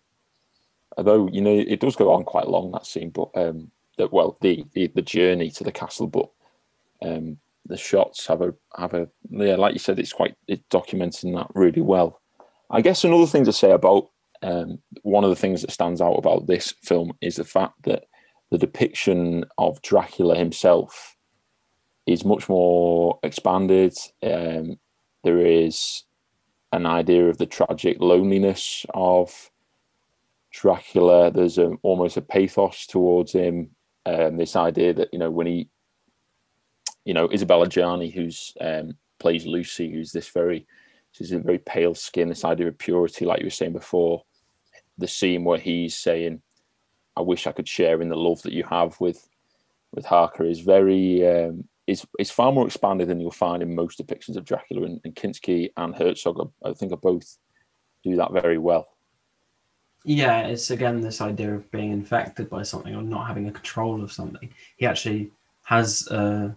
although you know it does go on quite long that scene, but um, that well the, the the journey to the castle, but um, the shots have a have a yeah, like you said, it's quite it's documenting that really well. I guess another thing to say about um, one of the things that stands out about this film is the fact that the depiction of Dracula himself is much more expanded. Um, there is an idea of the tragic loneliness of Dracula. There's a, almost a pathos towards him. Um, this idea that you know when he, you know, Isabelle Adjani, who's um, plays Lucy, who's this very She's a very pale skin. This idea of purity, like you were saying before, the scene where he's saying, "I wish I could share in the love that you have with with Harker," is very um, is is far more expanded than you'll find in most depictions of Dracula. And, and Kinski and Herzog, I think, are both do that very well. Yeah, it's again this idea of being infected by something or not having a control of something. He actually has a,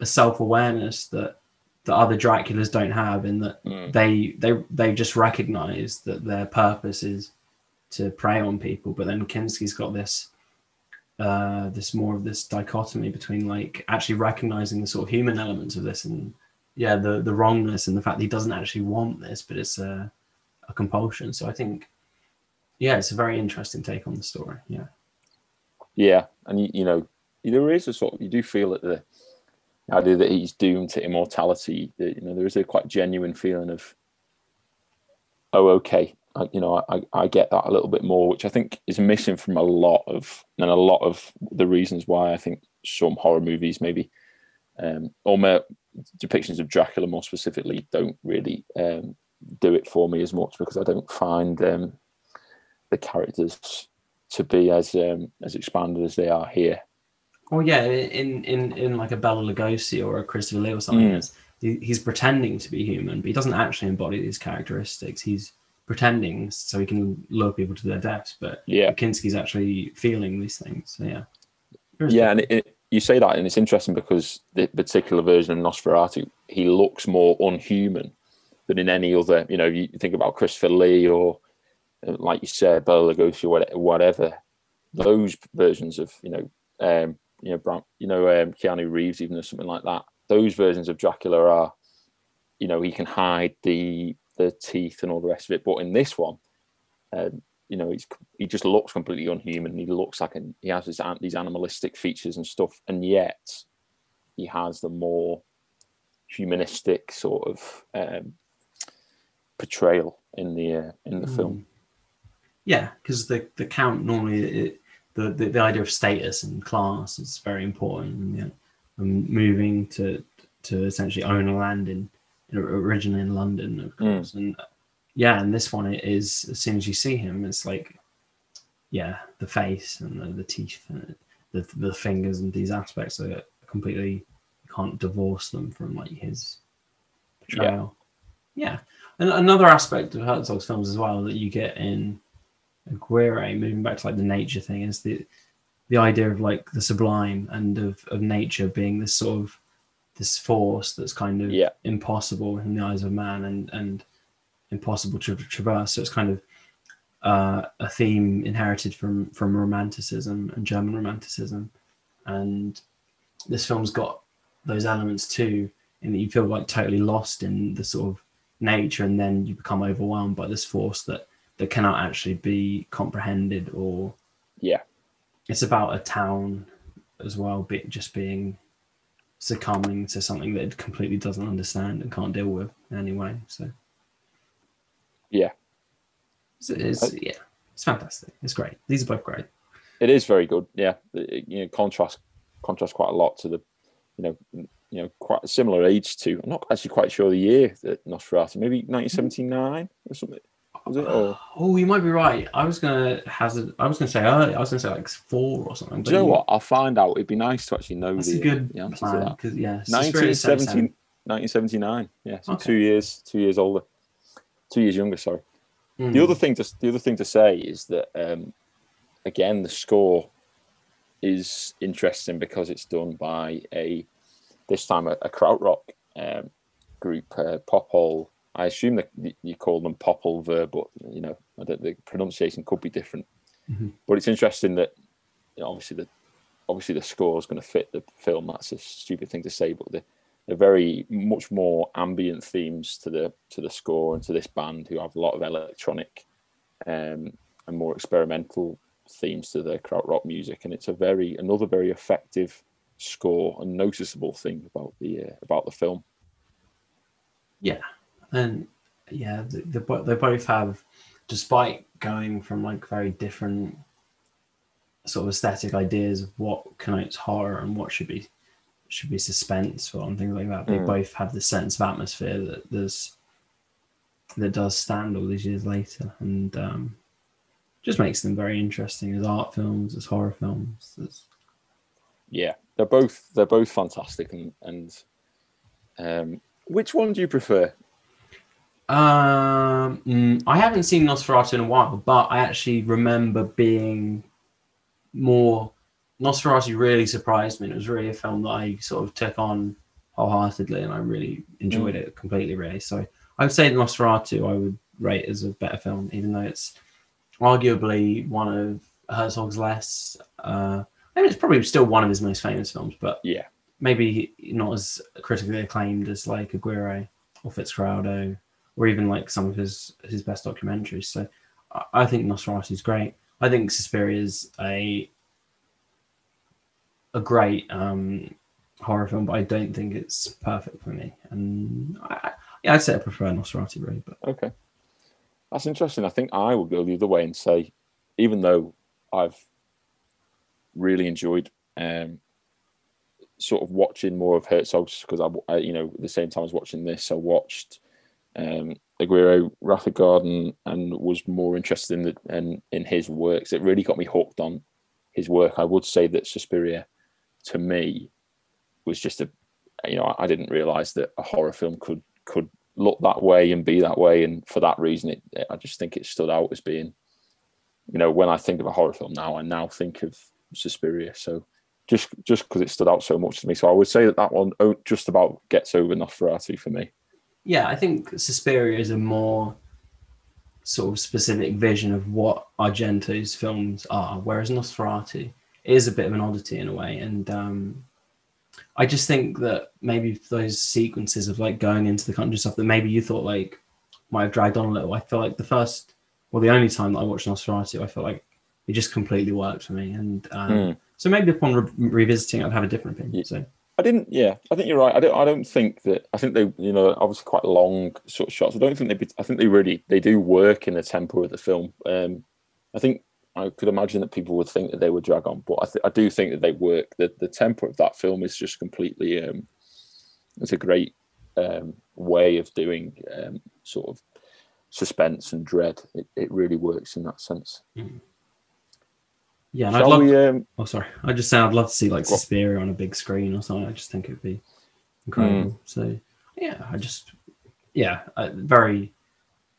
a self awareness that the other Draculas don't have, in that Mm. they they they just recognise that their purpose is to prey on people. But then Kinski's got this uh this more of this dichotomy between like actually recognizing the sort of human elements of this and yeah the the wrongness and the fact that he doesn't actually want this but it's a, a compulsion so i think yeah it's a very interesting take on the story yeah Yeah, and you, you know, there is a sort of you do feel that the idea that he's doomed to immortality. That you know, there is a quite genuine feeling of, oh, okay, I, you know, I, I get that a little bit more, which I think is missing from a lot of and a lot of the reasons why I think some horror movies maybe, um, or depictions of Dracula more specifically don't really um, do it for me as much because I don't find um, the characters to be as um, as expanded as they are here. Oh yeah in in in like a bella lugosi or a christopher lee or something Mm. he, he's pretending to be human but he doesn't actually embody these characteristics he's pretending so he can lure people to their deaths but Yeah, Kinski's actually feeling these things so yeah yeah, and it, it, you say that, and it's interesting because the particular version of Nosferatu, he looks more unhuman than in any other. You know, you think about Christopher Lee or, uh, like you said, Bela Lugosi or whatever. whatever. Those versions of you know, um, you know, Bram, you know, um, Keanu Reeves, even or something like that. Those versions of Dracula are, you know, he can hide the the teeth and all the rest of it, but in this one, um, you know, he's he just looks completely unhuman. He looks like an, he has this, an- these animalistic features and stuff, and yet he has the more humanistic sort of um, portrayal in the uh, in the film. Mm. Yeah, because the the count normally it, the, the the idea of status and class is very important. And, yeah, and moving to to essentially own a land in, in originally in London, of Mm. course, and yeah, and this one it is as soon as you see him, it's like yeah, the face and the, the teeth and the the fingers and these aspects are completely you can't divorce them from like his portrayal. Yeah. And another aspect of Herzog's films as well that you get in Aguirre, moving back to like the nature thing, is the the idea of like the sublime and of, of nature being this sort of this force that's kind of Yeah. impossible in the eyes of man and and impossible to traverse. So it's kind of uh, a theme inherited from from romanticism and German romanticism, and this film's got those elements too, in that you feel like totally lost in the sort of nature, and then you become overwhelmed by this force that that cannot actually be comprehended or Yeah, it's about a town as well be, just being succumbing to something that it completely doesn't understand and can't deal with in any way so yeah, it's, it's yeah it's fantastic it's great these are both great it is very good. Yeah, It- you know, contrast contrast quite a lot to the, you know, you know, quite a similar age to. I'm not actually quite sure the year that Nosferatu, maybe 1979 or something. Was it? Or oh you might be right i was gonna hazard i was gonna say early i was gonna say like four or something do you know what? I'll find out. It'd be nice to actually know that's the, a good the answer to plan that. because yeah 1970, 1979. Yeah, so Okay. two years, two years older, two years younger. Sorry. The Mm. other thing to the other thing to say is that um, again the score is interesting because it's done by a this time a, a krautrock um, group, uh, Popol. I assume that you call them Popolver, but you know I the pronunciation could be different. Mhm. But it's interesting that you know, obviously the obviously the score is going to fit the film. That's a stupid thing to say, but the they're very much more ambient themes to the to the score and to this band who have a lot of electronic um, and more experimental themes to their krautrock music, and it's a very another very effective score and noticeable thing about the uh, about the film. And yeah the, the, they both have despite going from like very different sort of aesthetic ideas of what connotes horror and what should be should be suspenseful and things like that they Mm. both have this sense of atmosphere that there's that does stand all these years later, and um, just makes them very interesting as art films, as horror films. As... Yeah, they're both they're both fantastic, and and um, which one do you prefer? Um, mm, I haven't seen Nosferatu in a while, but I actually remember being more. Nosferatu really surprised me. It was really a film that I sort of took on wholeheartedly, and I really enjoyed Mm. it completely. Really, so I would say Nosferatu I would rate as a better film, even though it's arguably one of Herzog's less. Uh, I mean, it's probably still one of his most famous films, but Yeah, maybe not as critically acclaimed as like Aguirre or Fitzcarraldo or even like some of his his best documentaries. So I, think Nosferatu is great. I think Suspiria is a a great um, horror film, but I don't think it's perfect for me. And I, I'd say I prefer Nosferatu really, but okay, that's interesting. I think I would go the other way and say, even though I've really enjoyed um, sort of watching more of Herzog's because I, I, you know, at the same time as watching this, I watched um, Wrath of God, and was more interested in the, in in his works. It really got me hooked on his work. I would say that Suspiria, to me, was just a, you know, I didn't realize that a horror film could could look that way and be that way, and for that reason, it, I just think it stood out as being, you know, when I think of a horror film now, I now think of Suspiria. So just just because it stood out so much to me, so I would say that that one oh, just about gets over Nosferatu for me. Yeah, I think Suspiria is a more sort of specific vision of what Argento's films are, whereas Nosferatu is a bit of an oddity in a way. And um, I just think that maybe those sequences of like going into the country stuff that maybe you thought like might have dragged on a little. I feel like the first, well, the only time that I watched Nosferatu, I felt like it just completely worked for me. And um, Hmm. so maybe upon re- revisiting, I'd have a different opinion. So I didn't. Yeah, I think you're right. I don't. I don't think that. I think they, you know, obviously quite long sort of shots. I don't think they. I think they really they do work in the tempo of the film. Um, I think I could imagine that people would think that they would drag on, but I, th- I do think that they work. The the tempo of that film is just completely. Um, it's a great um, way of doing um, sort of suspense and dread. It, it really works in that sense. Yeah, and I'd love. we? Um, Oh, sorry. I just say I'd love to see like? Suspiria on a big screen or something. I just think it'd be incredible. Hmm. So yeah, I just yeah, a very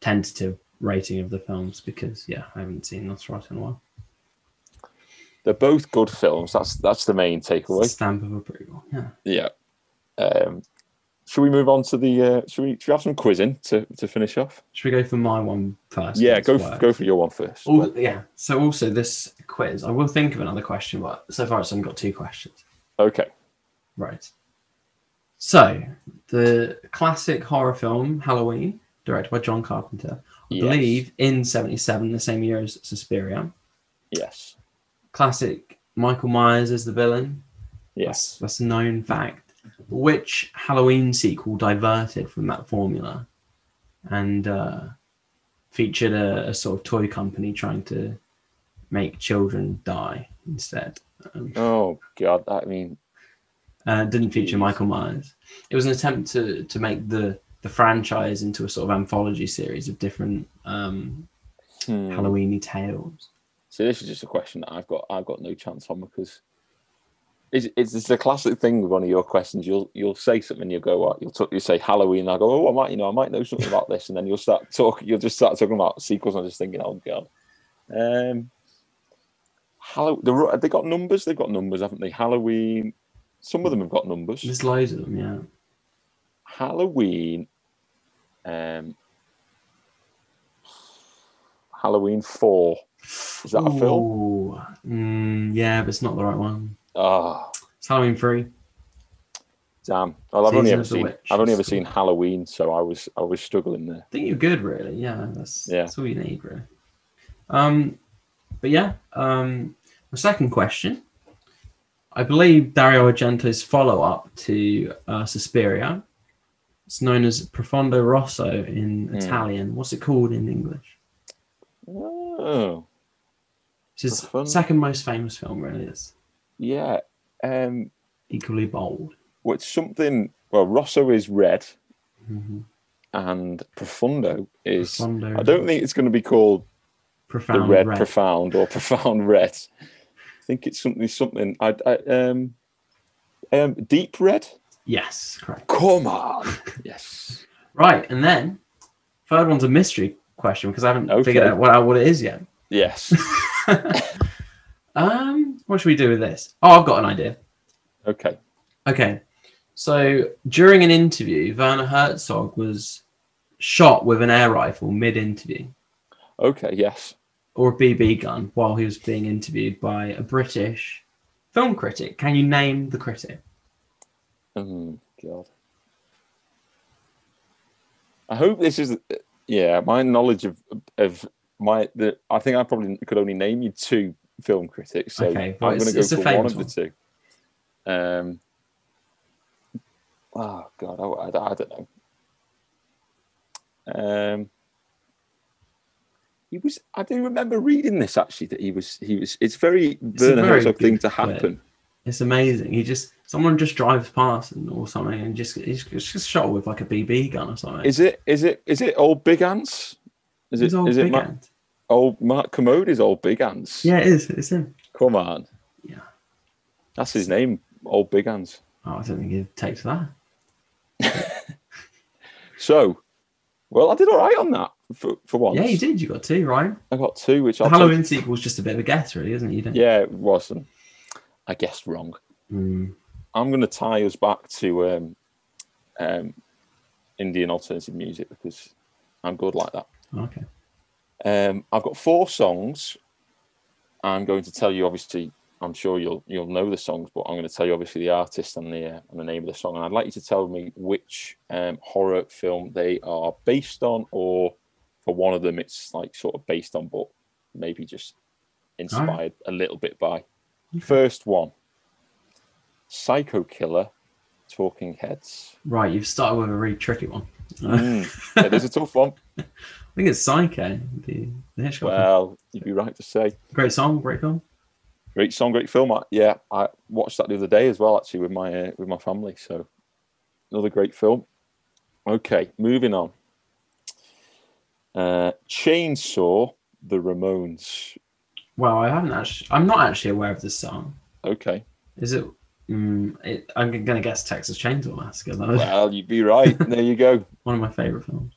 tentative rating of the films because yeah, I haven't seen Nosferatu in a while. they're both good films. That's that's the main takeaway. Stamp of approval. Yeah. Yeah. Um, should we move on to the? Uh, should we? Should we have some quizzing to, to finish off? Should we go for my one first? yeah, go work. f- go for your one first. Al- yeah. So also this quiz, I will think of another question, but so far it's only got two questions. Okay. Right. So the classic horror film Halloween, directed by John Carpenter, I Yes. believe in '77, the same year as Suspiria. Yes. Classic Michael Myers as the villain. Yes. That's a known fact. Which Halloween sequel diverted from that formula and uh, featured a, a sort of toy company trying to make children die instead? Um, Oh God. I mean, uh, didn't feature. Michael Myers. It was an attempt to to make the the franchise into a sort of anthology series of different um, hmm. Halloweeny tales. So this is just a question that I've got. I've got no chance on because it's it's, it's a classic thing with one of your questions. You'll you'll say something. You go what? You'll talk, you say Halloween. I go. Oh, I might you know I might know something about this, and then you'll start talking. You'll just start talking about sequels. I'm just thinking, oh God. Um. Hallow. The, ru- they got numbers. They've got numbers, haven't they? Halloween. Some of them have got numbers. There's loads of them, yeah. Halloween. Um. Halloween four. Is that a film? Mm, yeah, but it's not the right one. Ah. It's Halloween free. Damn. Well, I've only ever seen Witch I've only ever seen Halloween, so I was I was struggling there. I think you're good, really. Yeah, that's Yeah. that's all you need, really. Um, but yeah, um, the second question. I believe Dario Argento's follow-up to uh, Suspiria. It's known as Profondo Rosso in Hmm. Italian. What's it called in English? Oh, It's his second most famous film, really. It's yeah. Um, equally bold. what's something? Well, Rosso is red. Mhm. and Profundo is. Profundo. I don't think it's going to be called profound the red, red. profound or profound red. I think it's something something. I, I um um deep red. yes, correct. Come on. yes. Right, and then third one's a mystery question because I haven't Okay. figured out what, out what it is yet. Yes. um, what should we do with this? Oh, I've got an idea. Okay. Okay, so during an interview, Werner Herzog was shot with an air rifle mid-interview Okay. Yes. or a BB gun while he was being interviewed by a British film critic. Can you name the critic? Oh God. I hope this is. Yeah, my knowledge of of my the I think I probably could only name you two film critics, so Okay, well, I'm going to go for one of the two. Um. Oh God, I, I, I don't know. Um. He was. I do remember reading this actually. That he was. He was. It's very It's Werner very Herzog thing to clip. happen. It's amazing. He just someone just drives past and or something and just he's just shot with like a BB gun or something. Is it? Is it? Is it old Big Ants? Is it? old Is it big Ma- hand. Old Mark Kermode? Is old Big Ants? Yeah, it is. It's him. Come on. Yeah. That's his name. Old Big Ants. Oh, I don't think he takes that. So, well, I did all right on that for, for once. Yeah, you did. You got two, right? I got two, which The Halloween sequel was just a bit of a guess, really, isn't it? You didn't. Yeah, it wasn't. I guessed wrong. Mm. I'm going to tie us back to um, um, Indian alternative music because I'm good like that. Okay. Um, I've got four songs. I'm going to tell you, obviously, I'm sure you'll you'll know the songs, but I'm going to tell you obviously the artist and the uh, and the name of the song. And I'd like you to tell me which um, horror film they are based on, or for one of them, it's like sort of based on, but maybe just inspired a little bit by. First one, Psycho Killer, Talking Heads. Right, you've started with a really tricky one. Mm, it is a tough one. I think it's Psycho, the, the Hitchcock. film. Well, you'd be right to say. Great song, great film. Great song, great film. I, yeah, I watched that the other day as well, actually, with my uh, with my family. So another great film. Okay, moving on. Uh, Chainsaw, The Ramones. Well, I haven't actually. I'm not actually aware of this song. Okay, Is it? Mm, it I'm gonna guess Texas Chainsaw Massacre. Was well, you'd be right. there you go. one of my favorite films.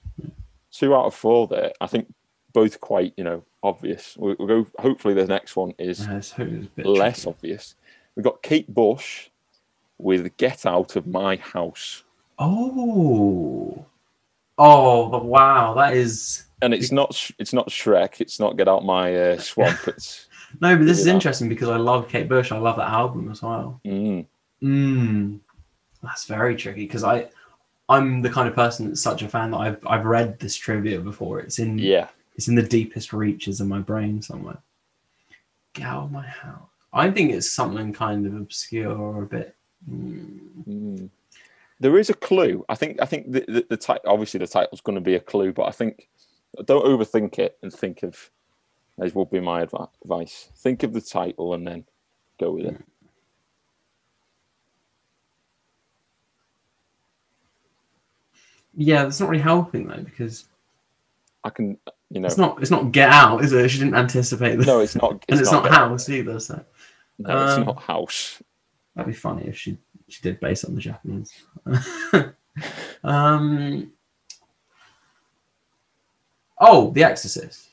Two out of four there. I think both quite, you know, obvious. We'll, we'll go. Hopefully, the next one is Uh, so it was a bit less tricky. obvious. We've got Kate Bush with "Get Out of My House," Oh, oh, but wow, that is and it's not it's not Shrek. It's not "Get Out My uh, Swamp." It's no, but this is interesting because I love Kate Bush. I love that album as well. mm, Mm, that's very tricky because I, I'm the kind of person that's such a fan that I've I've read this trivia before. It's in yeah. it's in the deepest reaches of my brain somewhere. Get out of my house. I think it's something kind of obscure or a bit. mm. There is a clue. I think. I think the the, the ti- obviously the title's going to be a clue, but I think don't overthink it and think of. As will be my advi- advice. Think of the title and then go with it. Yeah, that's not really helping though because I can, you know. it's not it's not Get Out, is it? She didn't anticipate this, No, it's not. and it's not, Get- House either. So No, it's Um, not House. that'd be funny if she she did based on the Japanese. um. Oh, The Exorcist.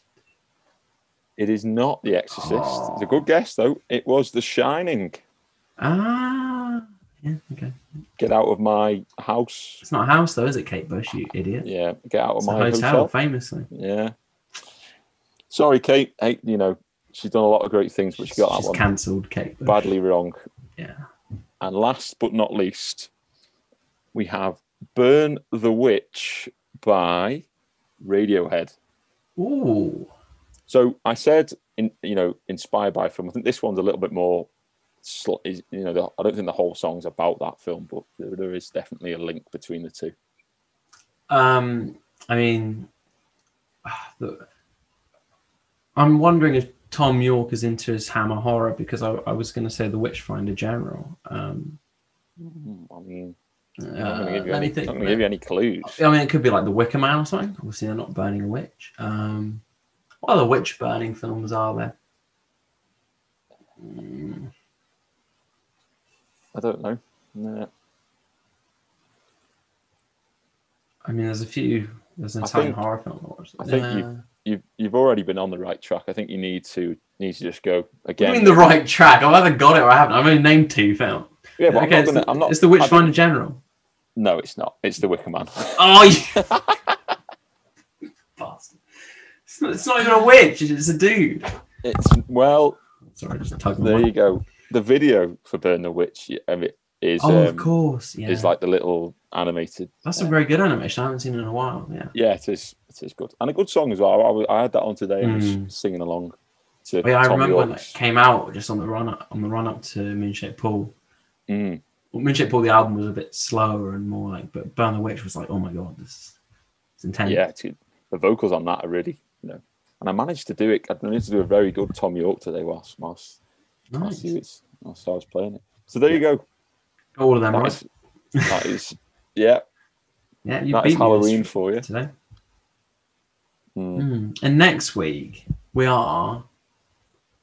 It is not The Exorcist. It's a Oh. good guess though. It was The Shining. Ah, yeah, okay. Get out of my house. It's not a house though, is it, Kate Bush? You idiot. Yeah, get out of It's my hotel, hotel. famously. Yeah. Sorry, Kate. Hey, you know she's done a lot of great things, but she got that She's one cancelled, Kate Bush. badly wrong. Yeah. And last but not least, we have Burn the Witch by Radiohead. Ooh. So I said, in you know, inspired by film. I think this one's a little bit more. you know, I don't think the whole song's about that film, but there, there is definitely a link between the two. Um, I mean, I'm wondering if Thom Yorke is into his Hammer horror because I, I was going to say The Witchfinder General. Um, I mean, I'm not going to Uh, give you, let any, me think. not gonna give you any clues. I mean, it could be like the Wicker Man or something. Obviously, they're not burning a witch. Um, what other witch burning films are there? Mm, I don't know. No. I mean, there's a few. There's an I Italian think- horror film. Or I think yeah. You've you've already been on the right track. I think you need to need to just go again. you mean the right track? I've either got it or I haven't. I've only named two films. Yeah, but I'm okay, not it's, gonna. the, I'm not. it's the I Witchfinder General. No, it's not. It's the Wicker Man. Oh, bastard! It's not, even a witch. It's a dude. It's well. Sorry, just my There you go. The video for Burn the Witch of it is Oh, of um, course. Yeah. is like the little animated. That's a very good animation. I haven't seen it in a while. Yeah. Yeah, it is. It is good and a good song as well. I, was- I had that on today and Mm. was singing along to But yeah, I remember when it came out just on the run up on the run up to Moonshaped Pool. Mm. Well, Moonshaped Pool, the album was a bit slower and more like, but Burn the Witch was like, oh my god, this is intense. Yeah, the vocals on that are really, you know. And I managed to do it. I managed to do a very good Thom Yorke today whilst whilst, whilst, nice. he was, whilst I was playing it. So there you go. All of them, That right? is, that is yeah, Yeah, you that beat is Halloween for you. today. Mm. Mm. And next week we are,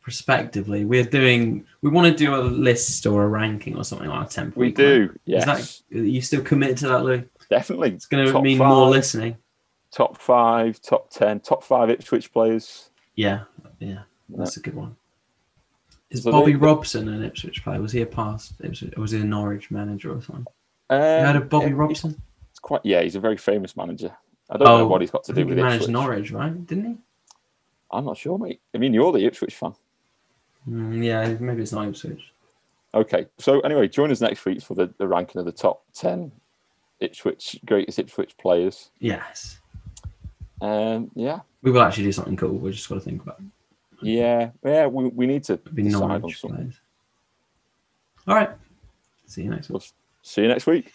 prospectively, we're doing. We want to do a list or a ranking or something like a temp. We right? do, Is yes, that are you still committed to that, Lou? definitely. It's going to Top mean five. more listening. Top five, top ten, top five Ipswich players. Yeah, yeah, that's a good one. Is So Bobby they- Robson an Ipswich player? Was he a past Ipswich? Or was he a Norwich manager or something? Um, You heard of Bobby yeah, Robson? It's quite yeah, he's a very famous manager. I don't know what he's got to do with he managed Ipswich. Norwich, right? Didn't he? I'm not sure, mate. I mean, you're the Ipswich fan. Mm, yeah, maybe it's not Ipswich. Okay, so anyway, join us next week for the, the ranking of the top ten Ipswich greatest Ipswich players. Yes, Um, yeah, we will actually do something cool. We just got to think about. It. yeah, yeah. We, we need to It'd be decide on something. players. All right. See you next week. We'll see you next week.